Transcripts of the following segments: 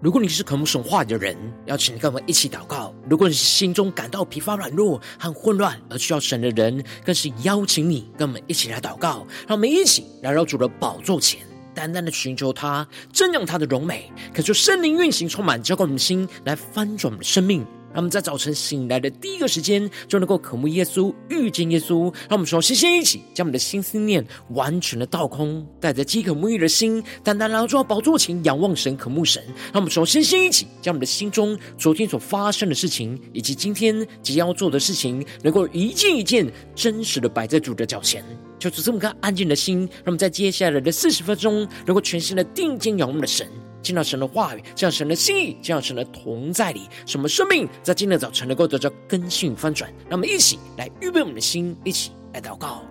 如果你是渴慕神话的人，邀请你跟我们一起祷告；如果你是心中感到疲乏软弱和混乱而需要神的人，更是邀请你跟我们一起来祷告。让我们一起来到主的宝座前，单单的寻求他，正仰他的荣美，恳求圣灵运行充满，浇灌我们的心，来翻转我们的生命。他们在早晨醒来的第一个时间，就能够渴慕耶稣、遇见耶稣。让我们说，先先一起将我们的心思念完全的倒空，带着饥渴沐浴的心，单单来到宝座前仰望神、渴慕神。让我们说，先先一起将我们的心中昨天所发生的事情，以及今天即将要做的事情，能够一件一件真实的摆在主的脚前。就是这么个安静的心，让我们在接下来的四十分钟，能够全心的定睛仰望的神。听到神的话语，这样神的心意，这样神的同在里，什么生命在今天早晨能够得到更新翻转。让我们一起来预备我们的心，一起来祷告。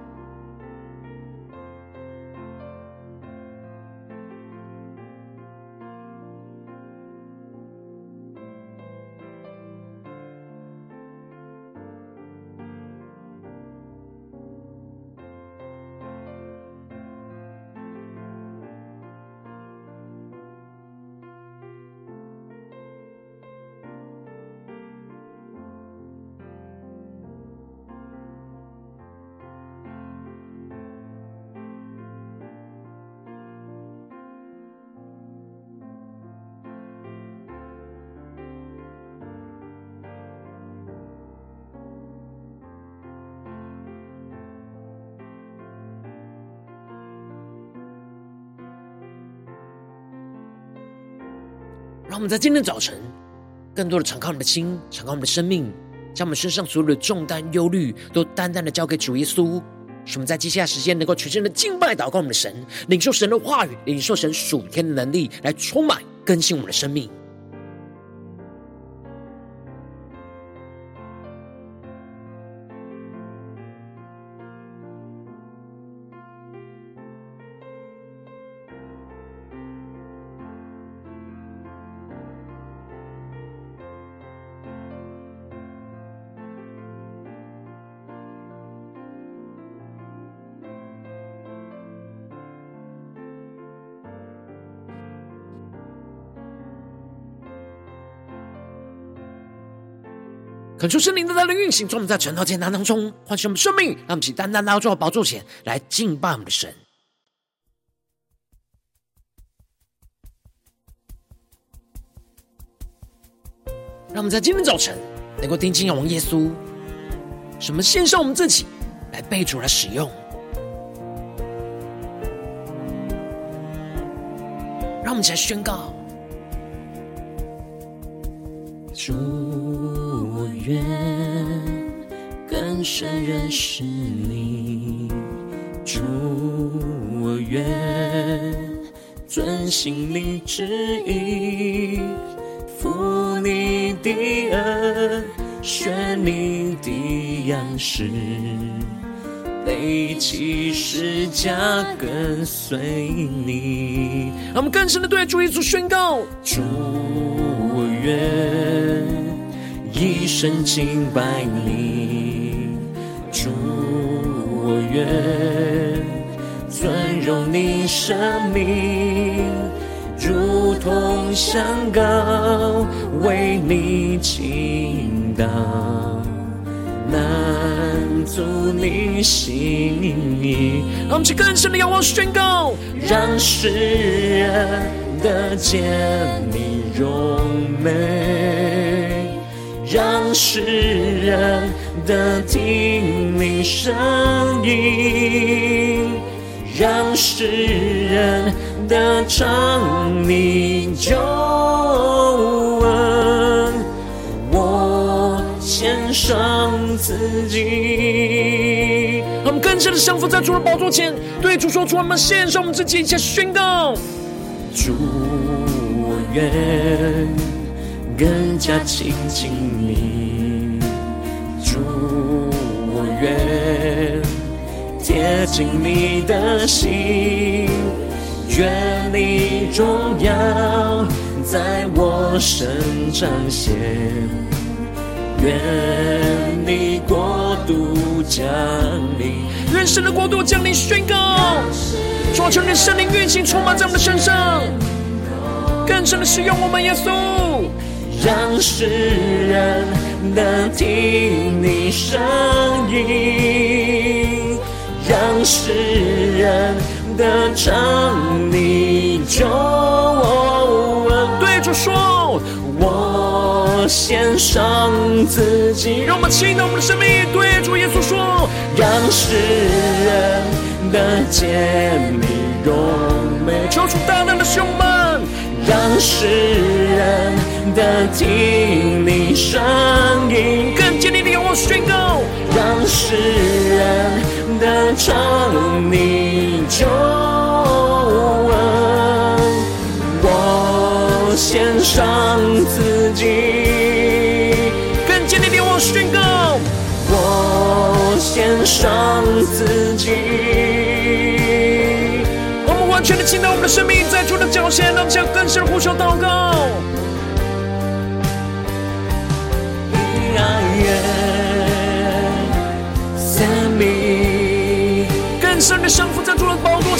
让我们在今天早晨，更多的敞开我们的心，敞开我们的生命，将我们身上所有的重担、忧虑，都淡淡的交给主耶稣。使我们在接下来时间，能够全心的敬拜、祷告我们的神，领受神的话语，领受神属天的能力，来充满更新我们的生命。恳求圣灵的大能运行，专门在晨祷艰难当中唤醒我们生命，让我们起单单来到宝座前来敬拜我们的神。让我们在今天早晨能够定睛仰望耶稣，什么献上我们自己来被主来使用。让我们起来宣告主。愿更深认识你，主，我愿遵行你旨意，负你的恩，学你的样式，背起十架跟随你。让我们更深的对主耶稣宣告：主，我愿。一生敬拜你，主，我愿尊荣你生命，如同香膏为你倾倒，满足你心意。让我们去更深的仰望宣告，让世人得见你荣美。世人的听你声音，让世人的尝你救恩，我献上自己。我们更深的降服在主的宝座前，对主说出我们献上我们自己，一起宣告：主，我愿。更加亲近你，贴近你的心，愿你荣耀在我身彰显，愿你国度降临，愿神的国度降临宣告，主啊，求你的圣灵运行充满在我们的身上。更深的使用我们，耶稣，让世人能听你声音，让世人得尝你救恩。对主说，我献上自己，让我们倾倒我们的生命，对主耶稣说，让世人得见你荣美。求主大能的使用我们，让世人的听你声音，更坚定的向我宣告，让世人得尝你救恩。我献上自己，更坚定的向我宣告，我献上自己。我们完全的倾倒我们的生命，在主的脚前，让我们向更深的呼求祷告。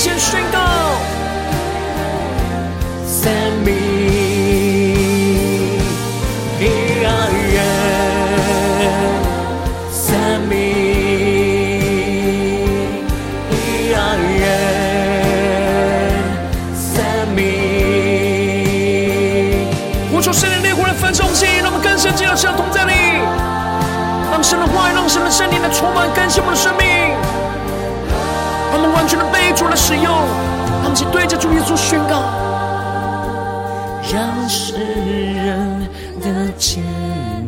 前宣告。生命，生命，生命。呼求圣灵烈火来焚烧我们，让我们更深进入神的同在里，让神的话语，让神的圣灵来充满更新我们的生命。完全的被主来使用，他们一起对着主耶稣宣告。让世人得见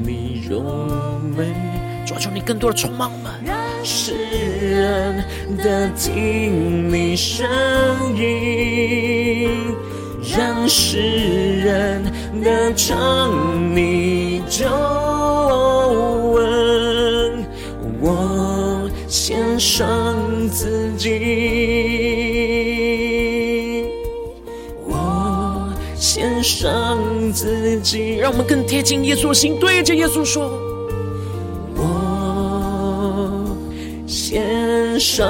你荣美，抓住，你更多的充满我们，让世人得听你声音，让世人得尝你救恩，我献上自己。献上自己，让我们更贴近耶稣的心，对着耶稣说：“我献上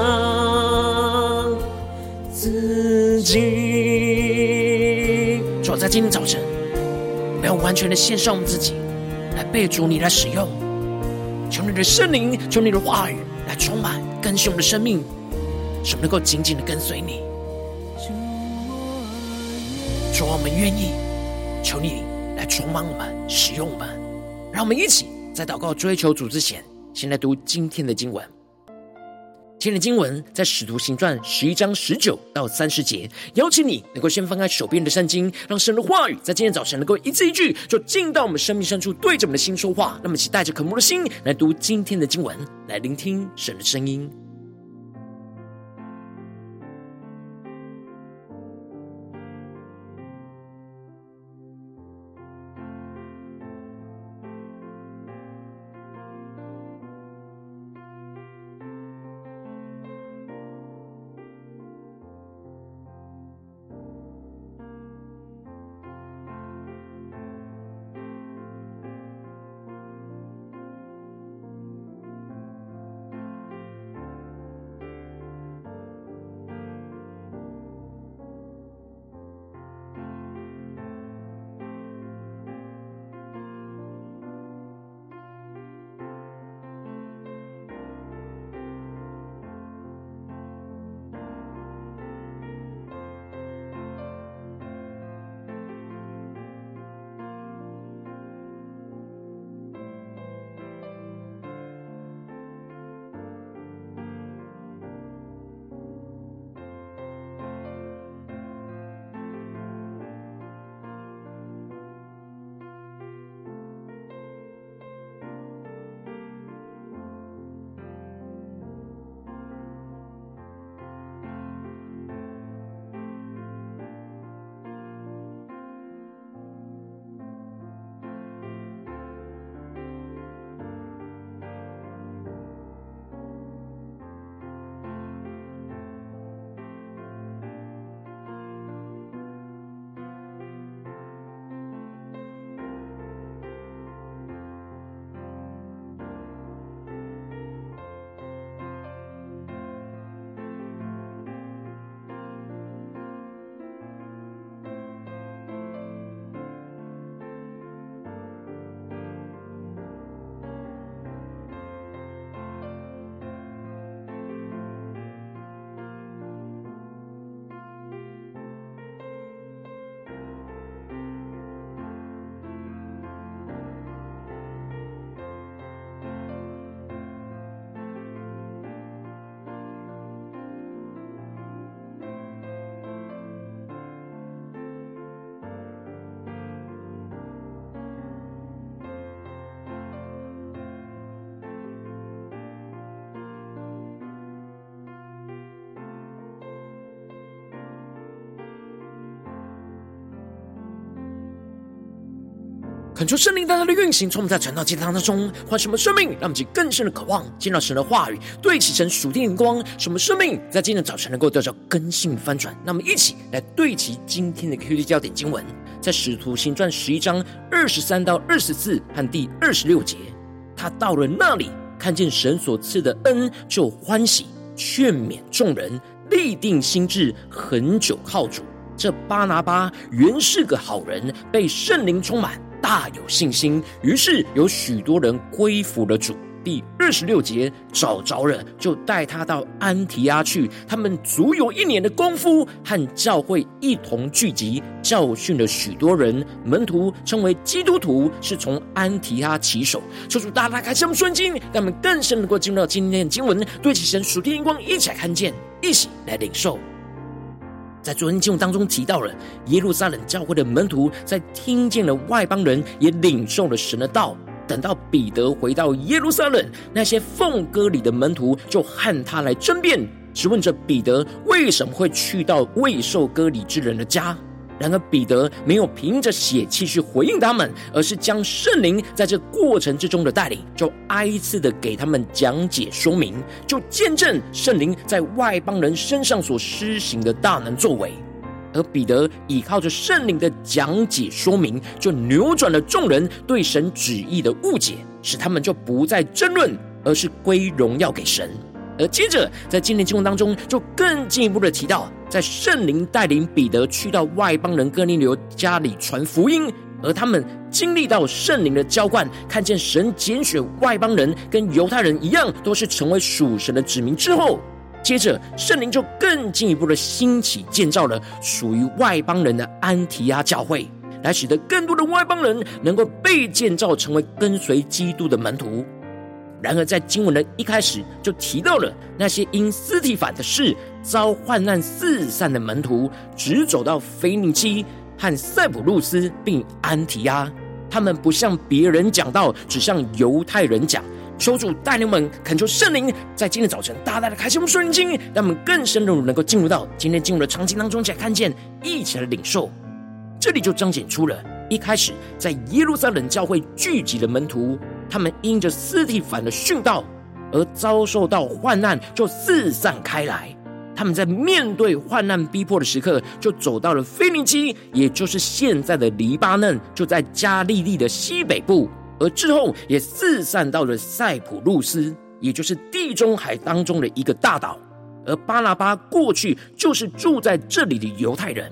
自己。”主，在今天早晨，我们要完全的献上我们自己，来被主你来使用。求你的圣灵，求你的话语来充满更新我们的生命，使我们能够紧紧的跟随你。主，我们愿意，求你来充满我们，使用我们，让我们一起在祷告追求主之前，先来读今天的经文。今天的经文在使徒行传十一章十九到三十节。邀请你能够先翻开手边的圣经，让神的话语在今天早晨能够一字一句，就进到我们生命深处，对着我们的心说话。那么，请带着渴慕的心来读今天的经文，来聆听神的声音。恳求圣灵大大的运行，从我们在传道祭坛当中换什么生命，让我们去更深的渴望见到神的话语，对齐神属天的光，什么生命在今天早晨能够得到更新翻转。那么，一起来对齐今天的 QD 焦点经文，在使徒行传十一章二十三到二十四和第二十六节。他到了那里，看见神所赐的恩，就欢喜，劝勉众人，立定心志，恒久靠主。这巴拿巴原是个好人，被圣灵充满。大有信心，于是有许多人归服了主。第二十六节，找着了，就带他到安提阿去。他们足有一年的功夫，和教会一同聚集，教训了许多人。门徒称为基督徒，是从安提阿起手。求主大大开启我们顺经，让我们更深能够进入到今天的经文，对齐神属天的光，一起来看见，一起来领受。在昨天经文当中提到了耶路撒冷教会的门徒，在听见了外邦人也领受了神的道。等到彼得回到耶路撒冷，那些奉割礼的门徒就和他来争辩，质问着彼得为什么会去到未受割礼之人的家。然而彼得没有凭着血气去回应他们，而是将圣灵在这过程之中的带领，就挨次的给他们讲解说明，就见证圣灵在外邦人身上所施行的大能作为。而彼得倚靠着圣灵的讲解说明，就扭转了众人对神旨意的误解，使他们就不再争论，而是归荣耀给神。而接着，在今天经文当中，就更进一步的提到，在圣灵带领彼得去到外邦人哥尼流家里传福音，而他们经历到圣灵的浇灌，看见神拣选外邦人跟犹太人一样，都是成为属神的子民之后，接着圣灵就更进一步的兴起建造了属于外邦人的安提阿教会，来使得更多的外邦人能够被建造成为跟随基督的门徒。然而，在经文的一开始就提到了那些因司提反的事遭患难四散的门徒，直走到腓尼基和塞浦路斯，并安提阿。他们不向别人讲道，只向犹太人讲。求主带领们，恳求圣灵在今天早晨大大的开启我们属灵经，让我们更深入能够进入到今天进入的场景当中，起来看见，一起来领受。这里就彰显出了一开始在耶路撒冷教会聚集的门徒。他们因着斯提凡的殉道而遭受到患难，就四散开来。他们在面对患难逼迫的时刻，就走到了腓尼基，也就是现在的黎巴嫩，就在加利利的西北部。而之后也四散到了塞浦路斯，也就是地中海当中的一个大岛。而巴拿巴过去就是住在这里的犹太人。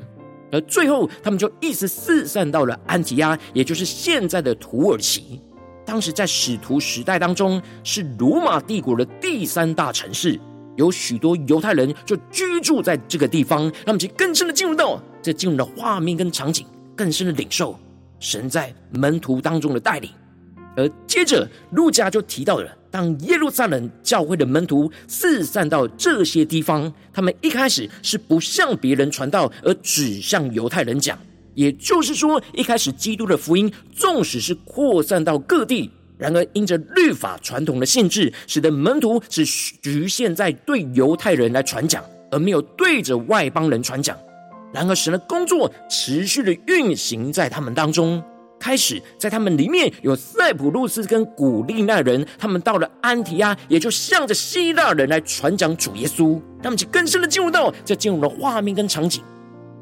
而最后，他们就一直四散到了安提亚，也就是现在的土耳其。当时在使徒时代当中，是罗马帝国的第三大城市，有许多犹太人就居住在这个地方。让我们去更深的进入到这进入的画面跟场景，更深的领受神在门徒当中的带领。而接着，路加就提到了，当耶路撒冷教会的门徒四散到这些地方，他们一开始是不向别人传道，而只向犹太人讲。也就是说，一开始基督的福音纵使是扩散到各地，然而因着律法传统的限制，使得门徒只局限在对犹太人来传讲，而没有对着外邦人传讲。然而神的工作持续的运行在他们当中，开始在他们里面有塞浦路斯跟古利奈人，他们到了安提阿，也就向着希腊人来传讲主耶稣，他们就更深的进入到这进入了画面跟场景。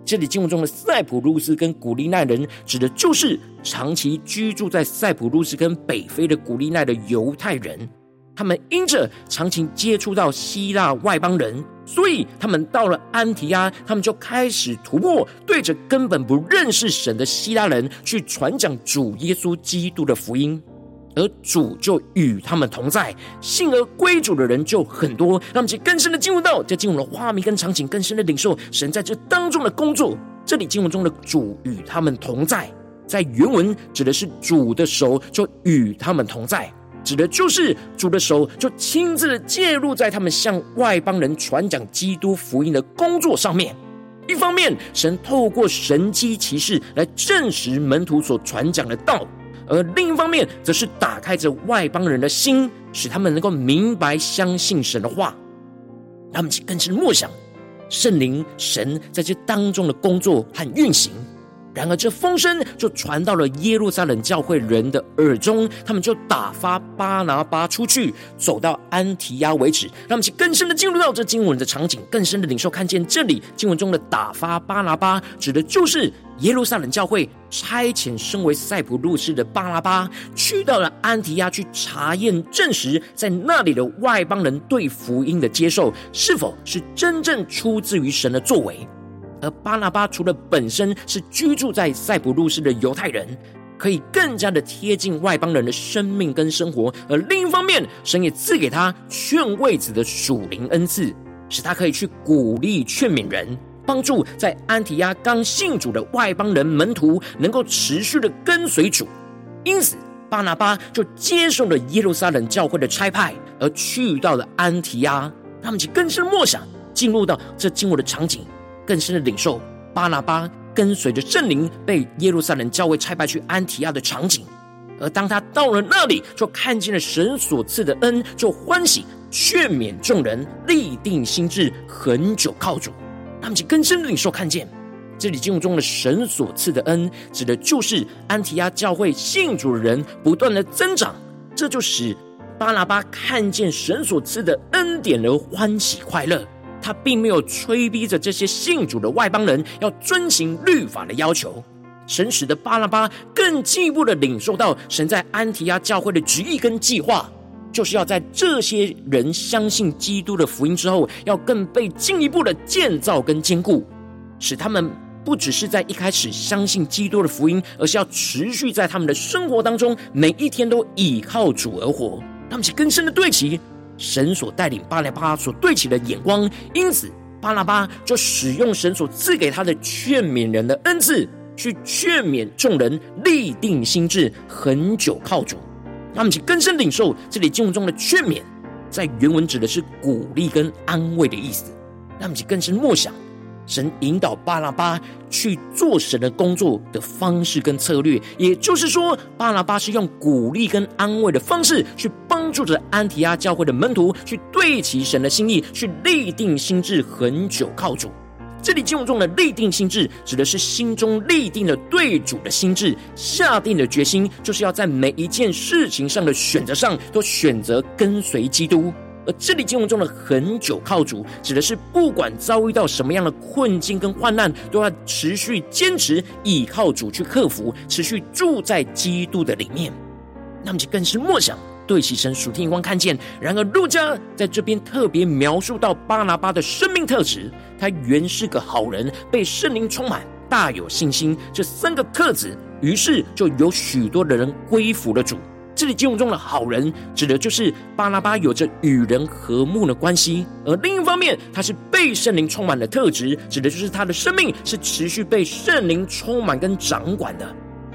这里经文中的塞浦路斯跟古利奈人，指的就是长期居住在塞浦路斯跟北非的古利奈的犹太人。他们因着长期接触到希腊外邦人，所以他们到了安提阿，他们就开始突破，对着根本不认识神的希腊人去传讲主耶稣基督的福音。而主就与他们同在，信而归主的人就很多。让我们去更深的进入到这进入了画面跟场景，更深的领受神在这当中的工作。这里经文中的主与他们同在，在原文指的是主的手就与他们同在，指的就是主的手就亲自的介入在他们向外邦人传讲基督福音的工作上面。一方面，神透过神迹奇事来证实门徒所传讲的道。而另一方面，则是打开着外邦人的心，使他们能够明白、相信神的话。他们更是默想圣灵、神在这当中的工作和运行。然而这风声就传到了耶路撒冷教会人的耳中，他们就打发巴拿巴出去，走到安提亚为止。让我们去更深的进入到这经文的场景，更深的领受看见这里经文中的打发巴拿巴，指的就是耶路撒冷教会差遣身为塞浦路士的巴拿巴，去到了安提亚去查验证实，在那里的外邦人对福音的接受，是否是真正出自于神的作为。而巴拿巴除了本身是居住在塞浦路斯的犹太人，可以更加的贴近外邦人的生命跟生活；而另一方面，神也赐给他劝慰子的属灵恩赐，使他可以去鼓励劝勉人，帮助在安提阿刚信主的外邦人门徒能够持续的跟随主。因此，巴拿巴就接受了耶路撒冷教会的差派，而去到了安提阿。他们就更深默想，进入到这经文的场景。更深的领受巴拿巴跟随着圣灵被耶路撒冷教会差派去安提亚的场景，而当他到了那里，就看见了神所赐的恩，就欢喜劝勉众人，立定心志，恒久靠主。他们就更深的领受看见，这里经文中的神所赐的恩，指的就是安提亚教会信主的人不断的增长，这就使巴拿巴看见神所赐的恩典而欢喜快乐。他并没有催逼着这些信主的外邦人要遵行律法的要求，神使得巴拉巴更进一步的领受到神在安提阿教会的旨意跟计划，就是要在这些人相信基督的福音之后，要更被进一步的建造跟坚固，使他们不只是在一开始相信基督的福音，而是要持续在他们的生活当中，每一天都倚靠主而活，他们是更深的对齐。神所带领巴拉巴所对齐的眼光，因此巴拉巴就使用神所赐给他的劝勉人的恩赐，去劝勉众人立定心志，恒久靠主。他们去更深领受这里经文中的劝勉，在原文指的是鼓励跟安慰的意思。他们去更深默想。神引导巴拉巴去做神的工作的方式跟策略，也就是说，巴拉巴是用鼓励跟安慰的方式，去帮助着安提阿教会的门徒去对齐神的心意，去立定心智，恒久靠主。这里经文中的立定心智，指的是心中立定了对主的心志，下定了决心，就是要在每一件事情上的选择上，都选择跟随基督。而这里经文中的恒久靠主，指的是不管遭遇到什么样的困境跟患难，都要持续坚持倚靠主去克服，持续住在基督的里面。那么就更是默想对齐神属天光看见。然而路加在这边特别描述到巴拿巴的生命特质，他原是个好人，被圣灵充满，大有信心。这三个特质，于是就有许多的人归服了主。这里经文中的好人，指的就是巴拉巴有着与人和睦的关系；而另一方面，他是被圣灵充满的特质，指的就是他的生命是持续被圣灵充满跟掌管的。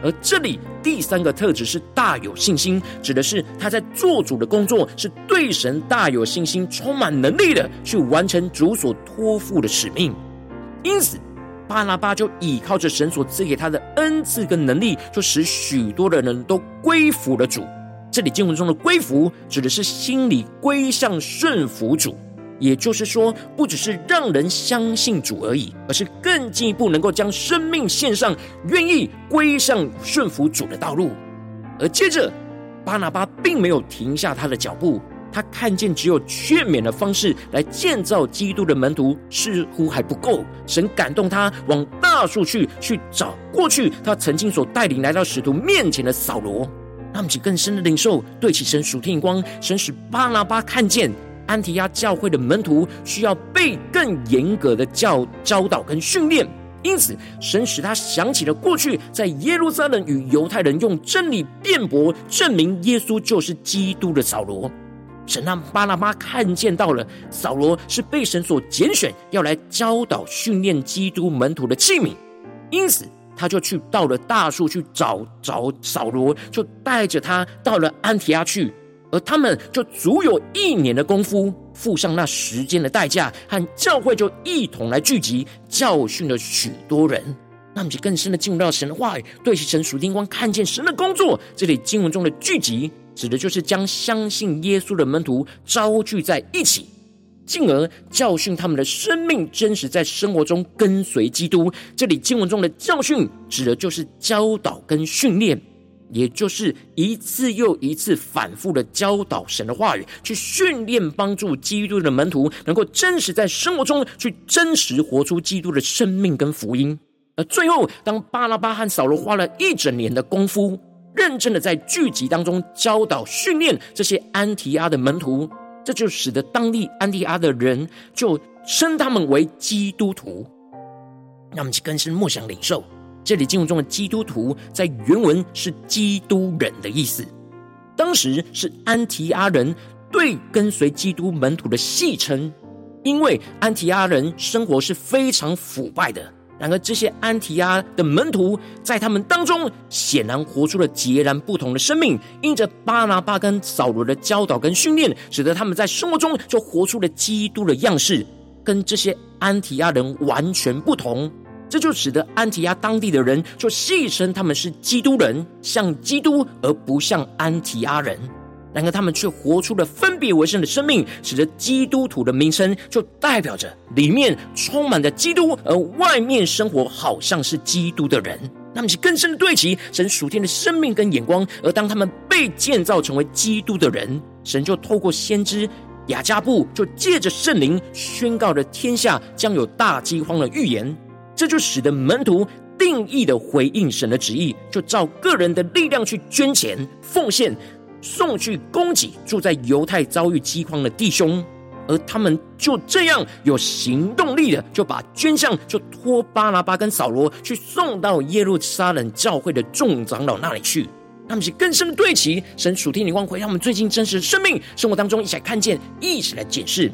而这里第三个特质是大有信心，指的是他在做主的工作是对神大有信心、充满能力的，去完成主所托付的使命。因此，巴拿巴就倚靠着神所赐给他的恩赐跟能力，就使许多的人都归服了主。这里经文中的归服，指的是心里归向顺服主，也就是说，不只是让人相信主而已，而是更进一步能够将生命献上，愿意归向顺服主的道路。而接着，巴拿巴并没有停下他的脚步。他看见只有劝勉的方式来建造基督的门徒似乎还不够，神感动他往大数去去找过去他曾经所带领来到使徒面前的扫罗，他们就更深的领受对起神属天光，神使巴拿巴看见。安提亚教会的门徒需要被更严格的教教导跟训练，因此神使他想起了过去在耶路撒冷与犹太人用真理辩驳证明耶稣就是基督的扫罗。神让巴拿巴看见到了扫罗是被神所拣选，要来教导训练基督门徒的器皿，因此他就去到了大树去找找扫罗，就带着他到了安提阿去，而他们就足有一年的功夫，付上那时间的代价，和教会就一同来聚集，教训了许多人。那么就更深的进入到神的话语，对齐神属天光，看见神的工作。这里经文中的聚集。指的就是将相信耶稣的门徒招聚在一起，进而教训他们的生命，真实在生活中跟随基督。这里经文中的教训，指的就是教导跟训练，也就是一次又一次反复的教导神的话语，去训练帮助基督的门徒，能够真实在生活中去真实活出基督的生命跟福音。而最后，当巴拉巴和扫罗花了一整年的功夫，认真的在聚集当中教导训练这些安提阿的门徒。这就使得当地安提阿的人就称他们为基督徒。那么，就更深默想领受，这里经文中的基督徒在原文是基督人的意思。当时是安提阿人对跟随基督门徒的戏称，因为安提阿人生活是非常腐败的。然而，这些安提阿的门徒在他们当中显然活出了截然不同的生命。因着巴拿巴跟扫罗的教导跟训练，使得他们在生活中就活出了基督的样式，跟这些安提阿人完全不同。这就使得安提阿当地的人就戏称他们是基督人，像基督而不像安提阿人。然而，他们却活出了分别为圣的生命，使得基督徒的名称就代表着里面充满着基督，而外面生活好像是基督的人。那么，是更深的对齐神属天的生命跟眼光。而当他们被建造成为基督的人，神就透过先知雅加布，就借着圣灵宣告了天下将有大饥荒的预言。这就使得门徒定义的回应神的旨意，就照个人的力量去捐钱奉献。送去供给住在犹太遭遇饥荒的弟兄，而他们就这样有行动力的，就把捐项就托巴拿巴跟扫罗去送到耶路撒冷教会的众长老那里去。他们是更深的对齐神属天的光回，让我们最近真实的生命生活当中一起来看见，一起来检视。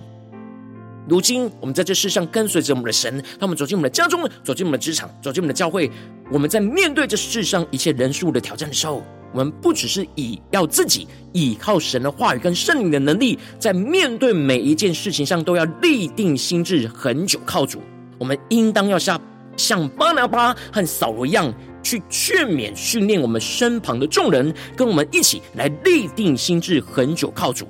如今我们在这世上跟随着我们的神，他们走进我们的家中，走进我们的职场，走进我们的教会，我们在面对这世上一切人数的挑战的时候。我们不只是以要自己倚靠神的话语跟圣灵的能力，在面对每一件事情上都要立定心智，恒久靠主。我们应当要像像巴拿巴和扫罗一样，去劝勉训练我们身旁的众人，跟我们一起来立定心智，恒久靠主。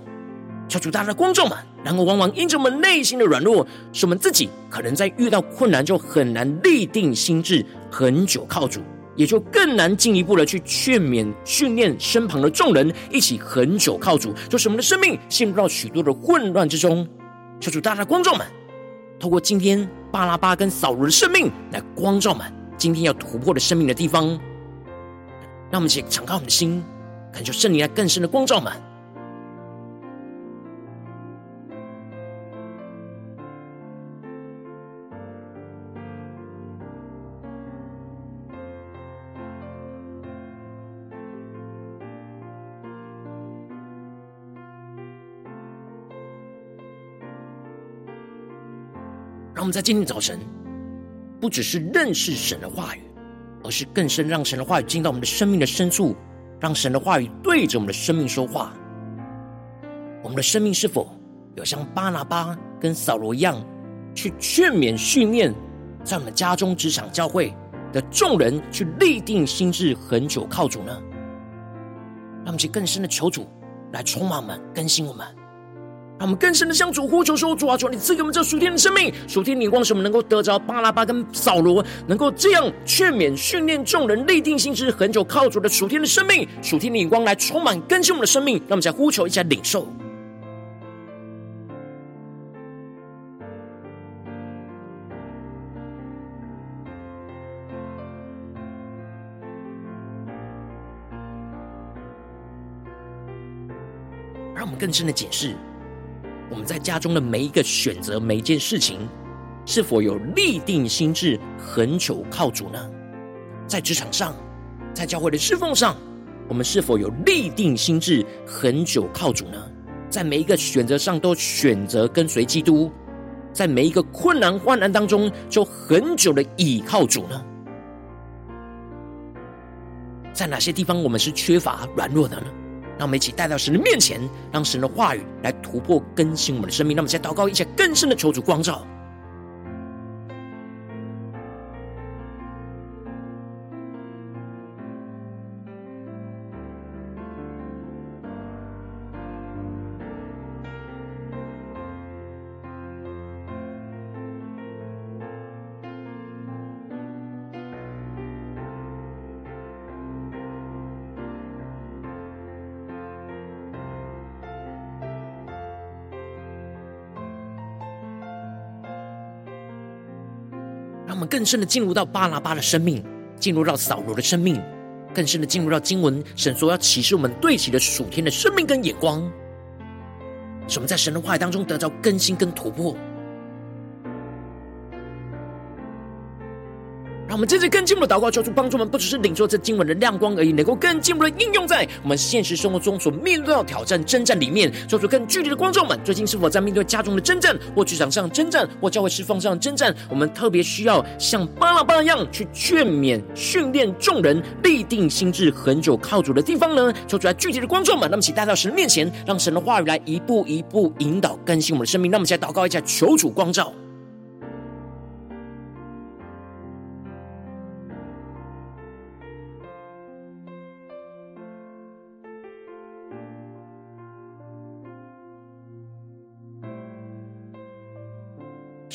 求主大大的光照们，然后往往因着我们内心的软弱，使我们自己可能在遇到困难就很难立定心智，恒久靠主。也就更难进一步的去劝勉、训练身旁的众人一起恒久靠主，就使我们的生命陷入到许多的混乱之中。求主大家的光照们，透过今天巴拉巴跟扫罗的生命来光照们，今天要突破的生命的地方，让我们一起敞开我们的心，恳求圣灵来更深的光照们。让我们在今天早晨，不只是认识神的话语，而是更深让神的话语进到我们的生命的深处，让神的话语对着我们的生命说话。我们的生命是否有像巴拿巴跟扫罗一样，去劝勉训练在我们家中、职场、教会的众人，去立定心志，恒久靠主呢？让我们去更深的求主来充满我们、更新我们。让我们更深的向主呼求说：“主啊，求你赐给我们这属天的生命，属天的光，使我们能够得着巴拉巴跟扫罗，能够这样劝勉、训练众人，立定心志，恒久靠主的属天的生命，属天的光来充满更新我们的生命。让我们再呼求一下领受。让我们更深的解释。”我们在家中的每一个选择，每一件事情，是否有立定心志，恒久靠主呢？在职场上，在教会的侍奉上，我们是否有立定心智，恒久靠主呢？在每一个选择上，都选择跟随基督，在每一个困难患难当中，就恒久的倚靠主呢？在哪些地方，我们是缺乏软弱的呢？让我们一起带到神的面前，让神的话语来突破更新我们的生命。让我们在祷告，一切更深的求主光照。更深的进入到巴拿巴的生命，进入到扫罗的生命，更深的进入到经文，神说要启示我们对齐的属天的生命跟眼光，使我们在神的话语当中得到更新跟突破。我们接着更进一步的祷告，求主帮助我们，不只是领受这经文的亮光而已，能够更进一步的应用在我们现实生活中所面对到挑战。征战里面。求主更具体的观众们，最近是否在面对家中的征战，或职场上征战，或教会侍奉上征战？我们特别需要像巴拿巴一样去劝勉、训练众人，立定心智，恒久靠主的地方呢？求主来具体的观众们，那么请带到神的面前，让神的话语来一步一步引导更新我们的生命。那么，现在祷告一下，求主光照。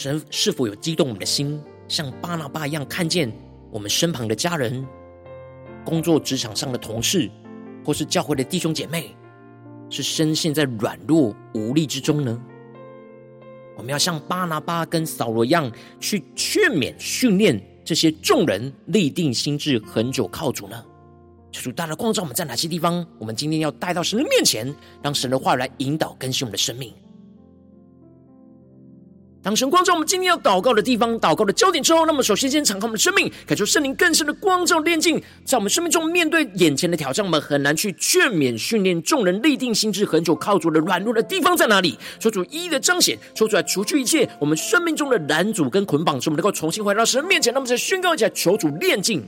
神是否有激动我们的心，像巴拿巴一样，看见我们身旁的家人、工作职场上的同事，或是教会的弟兄姐妹，是深陷在软弱无力之中呢？我们要像巴拿巴跟扫罗一样，去劝勉、训练这些众人，立定心智，恒久靠主呢？主大大光照我们在哪些地方？我们今天要带到神的面前，让神的话来引导更新我们的生命。当神光照我们今天要祷告的地方，祷告的焦点之后，那么首先先敞开我们的生命，感受圣灵更深的光照炼净，在我们生命中面对眼前的挑战，我们很难去劝勉训练众人立定心智，恒久靠主的软弱的地方在哪里？求主一一的彰显，说出来除去一切我们生命中的拦阻跟捆绑，使我们能够重新回到神面前。那么再宣告一下，求主炼净。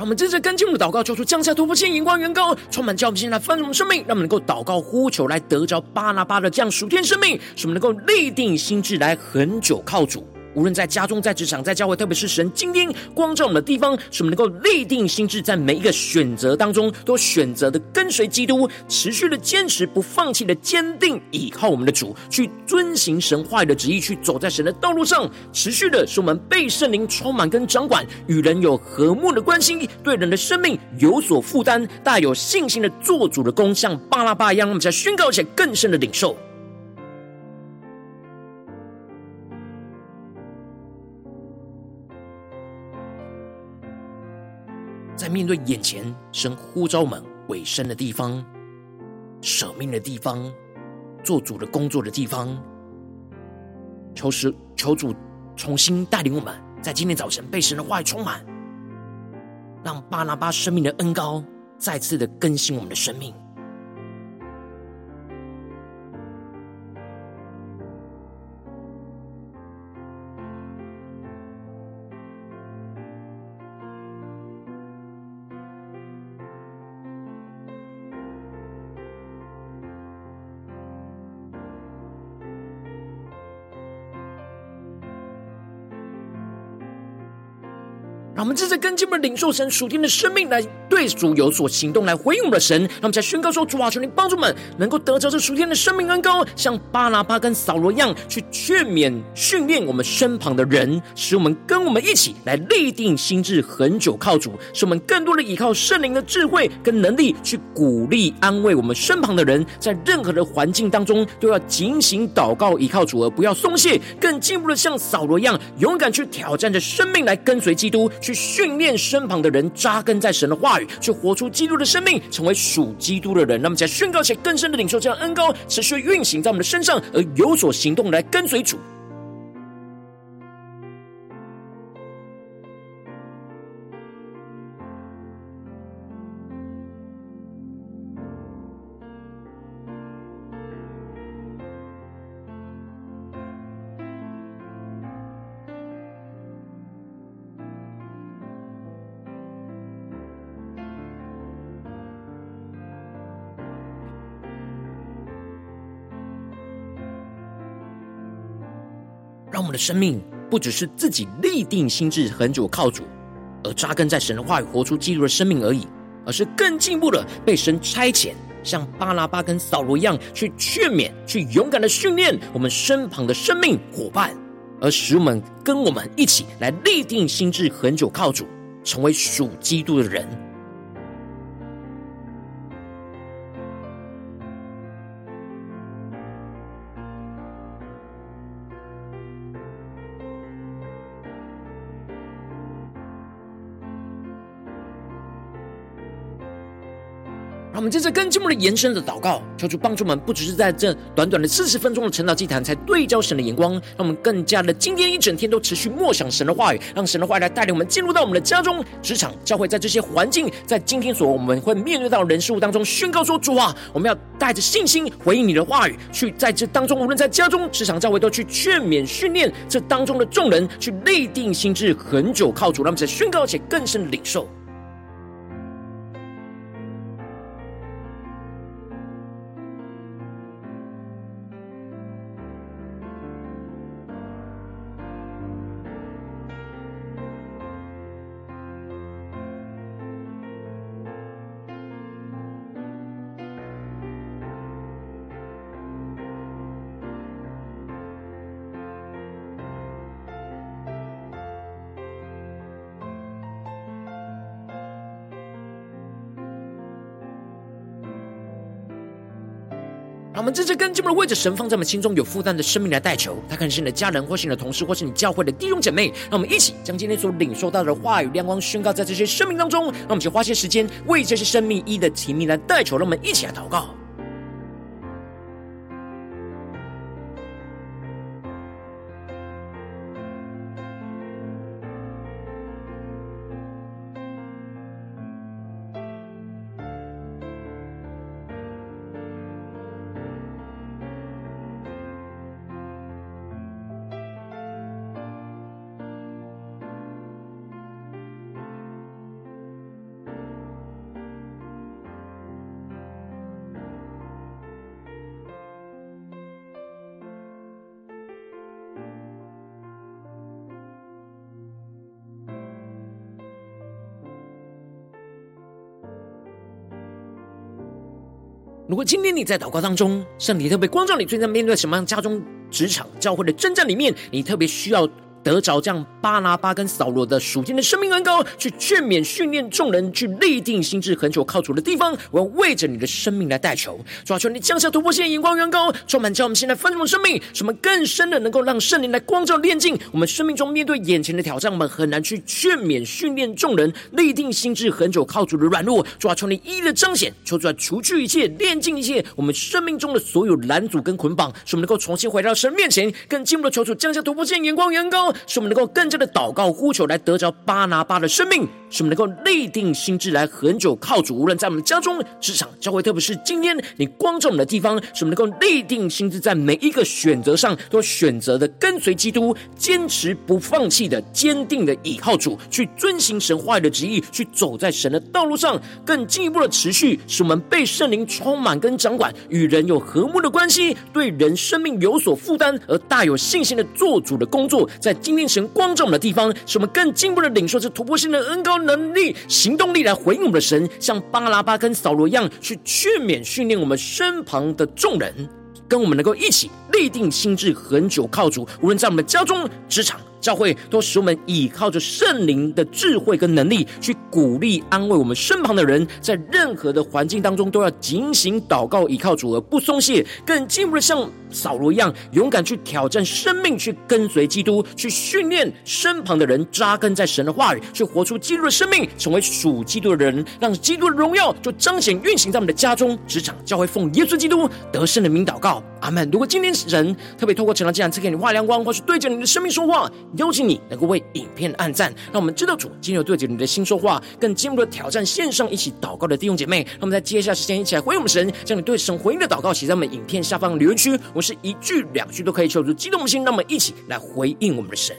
让我们真正跟进我们的祷告，求出降下突破性、眼光、远高，充满教训来丰盛生命。让我们能够祷告呼求，来得着巴拿巴的这样属天生命，使我们能够立定心智，来恒久靠主。无论在家中、在职场、在教会，特别是神今天光照我们的地方，使我们能够立定心志，在每一个选择当中，都选择的跟随基督，持续的坚持，不放弃的坚定倚靠我们的主，去遵行神话语的旨意，去走在神的道路上，持续的使我们被圣灵充满跟掌管，与人有和睦的关系，对人的生命有所负担，大有信心的做主的工，像巴拉巴一样，我们再宣告起来更深的领受。面对眼前神呼召我们委身的地方、舍命的地方、做主的工作的地方，求神求主重新带领我们，在今天早晨被神的话语充满，让巴拿巴生命的恩高再次的更新我们的生命。让我们正在跟进我们领受神属天的生命，来对主有所行动，来回应我们的神。让我们在宣告说：主啊，求你帮助我们，能够得着这属天的生命恩膏，像巴拿巴跟扫罗一样，去劝勉训练我们身旁的人，使我们跟我们一起来立定心智，恒久靠主，使我们更多的依靠圣灵的智慧跟能力，去鼓励安慰我们身旁的人，在任何的环境当中都要警醒祷告，依靠主而不要松懈，更进一步的像扫罗一样，勇敢去挑战着生命，来跟随基督。去去训练身旁的人，扎根在神的话语，去活出基督的生命，成为属基督的人。那么，在宣告且更深的领受这样恩高，持续运行在我们的身上，而有所行动来跟随主。们的生命不只是自己立定心智恒久靠主，而扎根在神的话语，活出基督的生命而已，而是更进一步的被神差遣，像巴拉巴跟扫罗一样，去劝勉、去勇敢的训练我们身旁的生命伙伴，而使我们跟我们一起来立定心智恒久靠主，成为属基督的人。我们接着更进一步的延伸的祷告，求主帮助我们，不只是在这短短的四十分钟的晨祷祭坛，才对焦神的眼光，让我们更加的今天一整天都持续默想神的话语，让神的话语来带领我们进入到我们的家中、职场、教会，在这些环境，在今天所我们会面对到人事物当中，宣告说：主啊，我们要带着信心回应你的话语，去在这当中，无论在家中、职场、教会，都去劝勉、训练这当中的众人，去立定心志，恒久靠主，让我们在宣告且更深的领受。我们这次跟进我们为着神放在我们心中有负担的生命来代求，他可能是你的家人，或是你的同事，或是你教会的弟兄姐妹。让我们一起将今天所领受到的话语亮光宣告在这些生命当中。让我们就花些时间为这些生命一一的提名来代求。让我们一起来祷告。今天你在祷告当中，圣灵特别光照你，最近面对什么样家中、职场、教会的征战里面，你特别需要。得着这样巴拿巴跟扫罗的属天的生命恩膏，去劝勉训练众人，去立定心智恒久靠主的地方，我要为着你的生命来代求。抓住，你降下突破线眼光，恩膏充满，叫我们现在丰盛的生命，使我们更深的能够让圣灵来光照炼净我们生命中面对眼前的挑战，我们很难去劝勉训练众人立定心智恒久靠主的软弱。主啊，求你一一的彰显，求主来除去一切，炼净一切我们生命中的所有拦阻跟捆绑，使我们能够重新回到神面前，更进一步的求主降下突破线眼光，恩膏。使我们能够更真的祷告呼求，来得着巴拿巴的生命，使我们能够立定心志来恒久靠主。无论在我们家中、职场、教会，特别是今天你光照我们的地方，使我们能够立定心志，在每一个选择上都选择的跟随基督，坚持不放弃的坚定的倚靠主，去遵行神话语的旨意，去走在神的道路上，更进一步的持续，使我们被圣灵充满跟掌管，与人有和睦的关系，对人生命有所负担，而大有信心的做主的工作，在今天神光照我们的地方，使我们更进一步的领受这突破性的恩膏能力、行动力来回应我们的神，像巴拉巴跟扫罗一样，去劝勉训练我们身旁的众人，跟我们能够一起立定心智，恒久靠主。无论在我们家中、职场、教会，都使我们倚靠着圣灵的智慧跟能力，去鼓励安慰我们身旁的人，在任何的环境当中，都要警醒祷告，倚靠主而不松懈，更进一步的像。扫罗一样勇敢去挑战生命，去跟随基督，去训练身旁的人扎根在神的话语，去活出基督的生命，成为属基督的人，让基督的荣耀就彰显运行在我们的家中、职场、教会，奉耶稣基督得胜的名祷告，阿门。如果今天神特别透过晨祷祭坛赐给你话亮光，或是对着你的生命说话，邀请你能够为影片按赞，让我们知道主今日对着你的心说话，更进一步挑战线上一起祷告的弟兄姐妹，那么在接下来时间一起来回应我们神，将你对神回应的祷告写在我们影片下方留言区。我是一句两句都可以求出激动的心，那么一起来回应我们的神。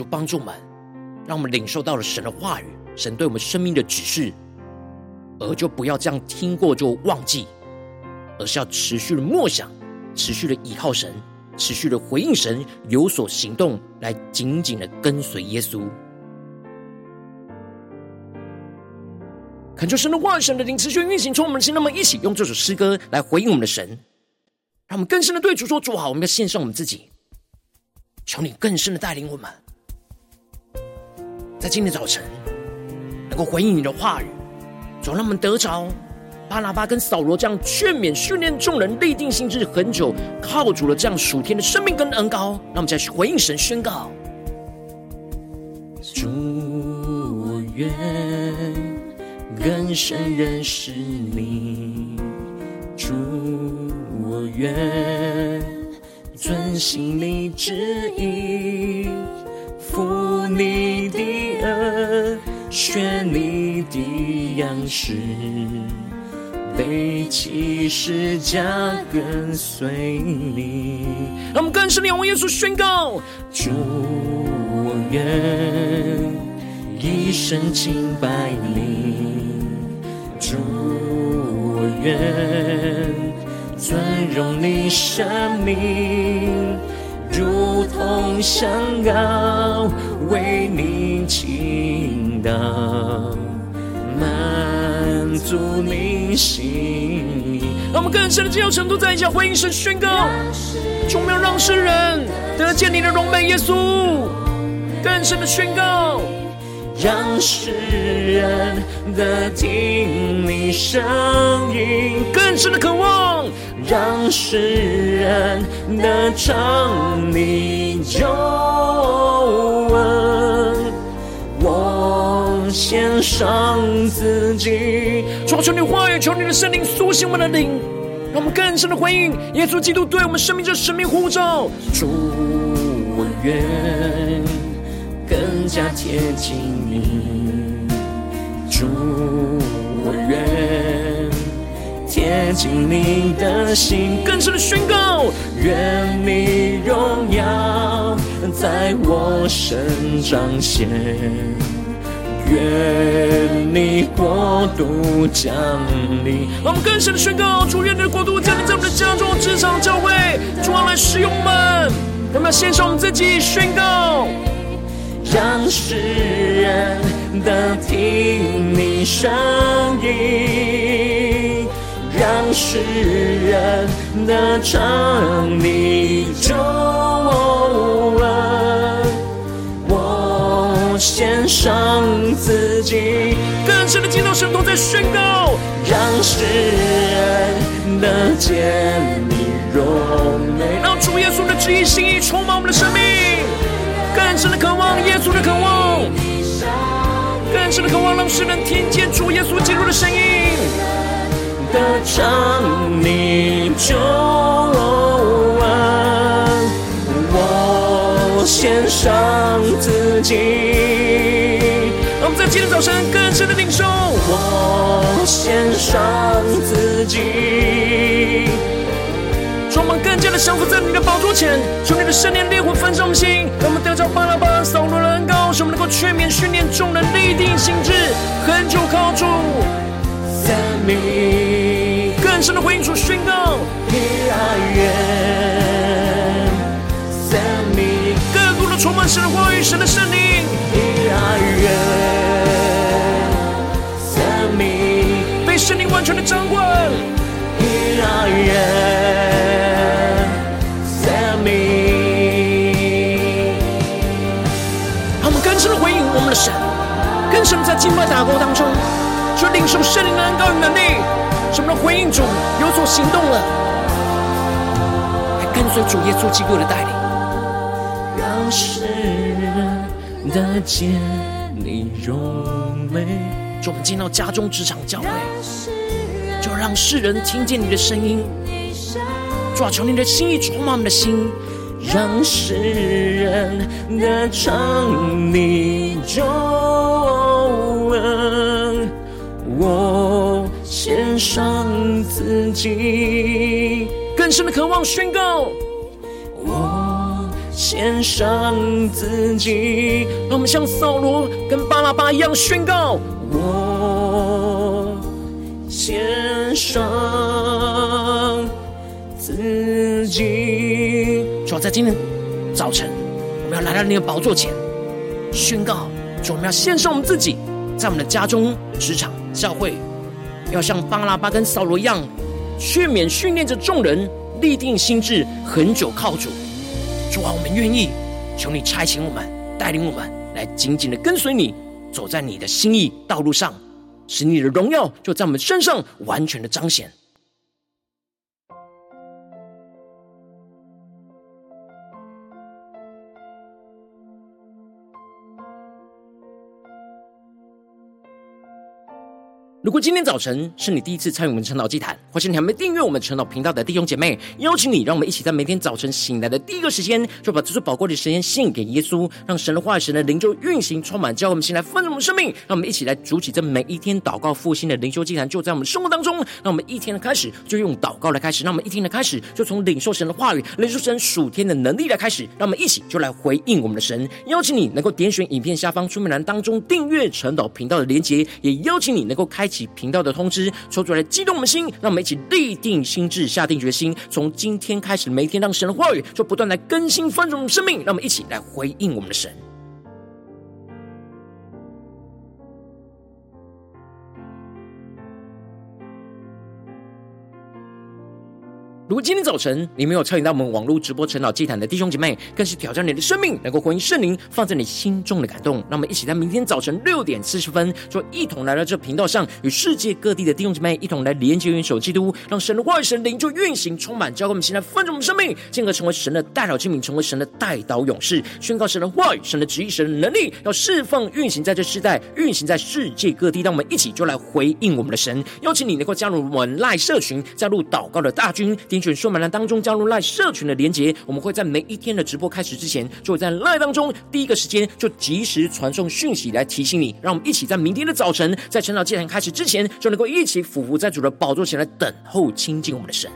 主帮助们，让我们领受到了神的话语，神对我们生命的指示，而就不要这样听过就忘记，而是要持续的默想，持续的倚靠神，持续的回应神，有所行动，来紧紧的跟随耶稣。恳求神的话、神的灵持续运行，从我们的心，那么一起用这首诗歌来回应我们的神，让我们更深的对主说：主好，我们要献上我们自己，求你更深的带领我们，在今天早晨能够回应你的话语，主让我们得着巴拿巴跟扫罗这样劝勉、训练众人立定心志、很久靠主了这样属天的生命跟恩膏，让我们再去回应神宣告：主，我愿。更深认识你，主，我愿遵行你旨意，负你的轭，学你的样式，背起十架跟随你。让我们更深的仰望耶稣宣告：主，我愿一生敬拜你。主，我愿尊荣你生命，如同香膏为你倾倒，满足你心意。让我们更深的进入程度，在一起回应神宣告，从没有让世人得见你的荣美，耶稣更深的宣告。让世人得听你声音，更深的渴望；让世人得尝你救恩，我献上自己。求求你话语，求你的圣灵苏醒我们的灵，让我们更深的回应耶稣基督对我们生命这神命呼召。主，我愿。更加贴近你，主，我愿贴近你的心，更深的宣告，愿你荣耀在我身彰显，愿你国度降临。让我们更深的宣告，主，愿你的国度降临在我们的家中、职场、教会，主啊，来使用们，我们要献上我们自己，宣告。让世人得听你声音，让世人得尝你救恩，我献上自己，更深的敬拜神都在宣告，让世人得见你荣美，让主耶稣的旨意心意充满我们的生命。更深的渴望，耶稣的渴望；更深的渴望，让世人听见主耶稣基督的声音。得尝你救恩，我献上自己。让我们在今天早晨更深的领受，我献上自己。充满更加的降服在你的宝座前，求你的圣灵烈火焚烧我们心，让我们得着巴拉巴、扫罗的恩膏，使我们能够劝勉训练众人立定心志，恒久靠主。生命更深的回应主宣告，愿生命更多的充满神的话语、神的圣灵，愿生命被圣灵完全的掌管，愿。神，更深在敬拜祷告当中，就领受圣灵的恩膏与能力，什么的回应主有所行动了，来跟随主耶稣基督的带领，让世人得见你荣美。就我们进到家中、职场、教会，就让世人听见你的声音，主啊，求你的心意充满我们的心。让世人得尝你救上自己，更深的渴望宣告，我献上自己。让我们像扫罗跟巴拉巴一样宣告：我献上自己。主要在今天早晨，我们要来到你的宝座前，宣告：主，我们要献上我们自己，在我们的家中、职场、教会，要像巴拉巴跟扫罗一样，劝勉训练着众人，立定心志，恒久靠主。主啊，我们愿意，求你差遣我们，带领我们来紧紧的跟随你，走在你的心意道路上，使你的荣耀就在我们身上完全的彰显。如果今天早晨是你第一次参与我们晨祷祭坛，或是你还没订阅我们晨祷频道的弟兄姐妹，邀请你，让我们一起在每天早晨醒来的第一个时间，就把这最宝贵的时间献给耶稣，让神的话语、神的灵就运行充满，叫我们先来丰盛我们生命。让我们一起来筑起这每一天祷告复兴的灵修祭坛，就在我们生活当中。让我们一天的开始就用祷告来开始，让我们一天的开始就从领受神的话语、领受神属天的能力来开始。让我们一起就来回应我们的神。邀请你能够点选影片下方说明栏当中订阅晨祷频道的连结，也邀请你能够开起频道的通知，抽出来激动我们的心，让我们一起立定心智，下定决心，从今天开始，每一天让神的话语就不断来更新翻转我们生命，让我们一起来回应我们的神。如果今天早晨你没有参与到我们网络直播晨祷祭坛的弟兄姐妹，更是挑战你的生命，能够回应圣灵放在你心中的感动。让我们一起在明天早晨六点四十分，就一同来到这频道上，与世界各地的弟兄姐妹一同来连接、元首基督，让神的话语、神灵就运行、充满，教会我们现在丰盛我们生命，进而成为神的代祷器皿，成为神的代祷勇士，宣告神的话语、神的旨意、神的能力，要释放、运行在这世代，运行在世界各地。让我们一起就来回应我们的神，邀请你能够加入我们赖社群，加入祷告的大军。选说满栏当中加入赖社群的连结，我们会在每一天的直播开始之前，就会在赖当中第一个时间就及时传送讯息来提醒你，让我们一起在明天的早晨，在晨祷祭坛开始之前，就能够一起俯伏在主的宝座前来等候亲近我们的神。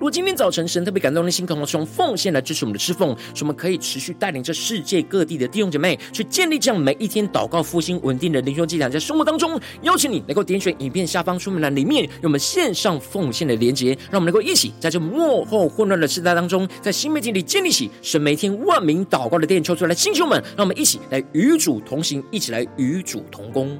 如果今天早晨神特别感动的心，渴望使用奉献来支持我们的侍奉，使我们可以持续带领着世界各地的弟兄姐妹去建立这样每一天祷告复兴稳定的灵修祭坛，在生活当中，邀请你能够点选影片下方说明栏里面有我们线上奉献的连结，让我们能够一起在这末后混乱的时代当中，在新媒体里建立起神每天万名祷告的殿，求出来，弟兄们，让我们一起来与主同行，一起来与主同工。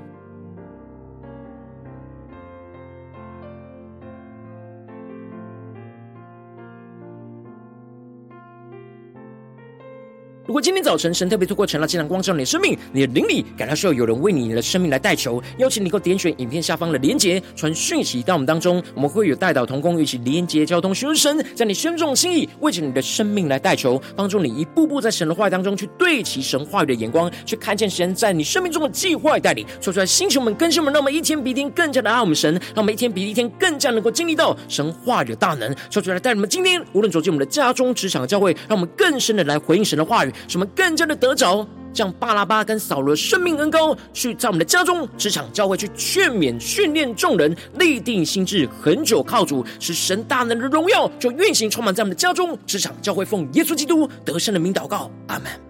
如果今天早晨神特别透过晨祷祭坛光照你的生命，你的灵里感到需要有人为你的生命来代求，邀请你能够点选影片下方的连结，传讯息到我们当中，我们会有代祷同工一起连结交通，寻求神在你心中心意，为着你的生命来代求，帮助你一步步在神的话语当中去对齐神话语的眼光，去看见神在你生命中的计划带领，说出来，星球们、更新们，让我们一天比一天更加的爱我们神，让我们一天比一天更加能够经历到神话语的大能，说出来，带你们今天无论走进我们的家中、职场、教会，让我们更深的来回应神的话语。什么更加的得着，将巴拉巴跟扫罗生命恩膏，去在我们的家中、职场、教会去劝勉、训练众人，立定心智，恒久靠主，使神大能的荣耀就运行充满在我们的家中、职场、教会，奉耶稣基督得胜的名祷告，阿门。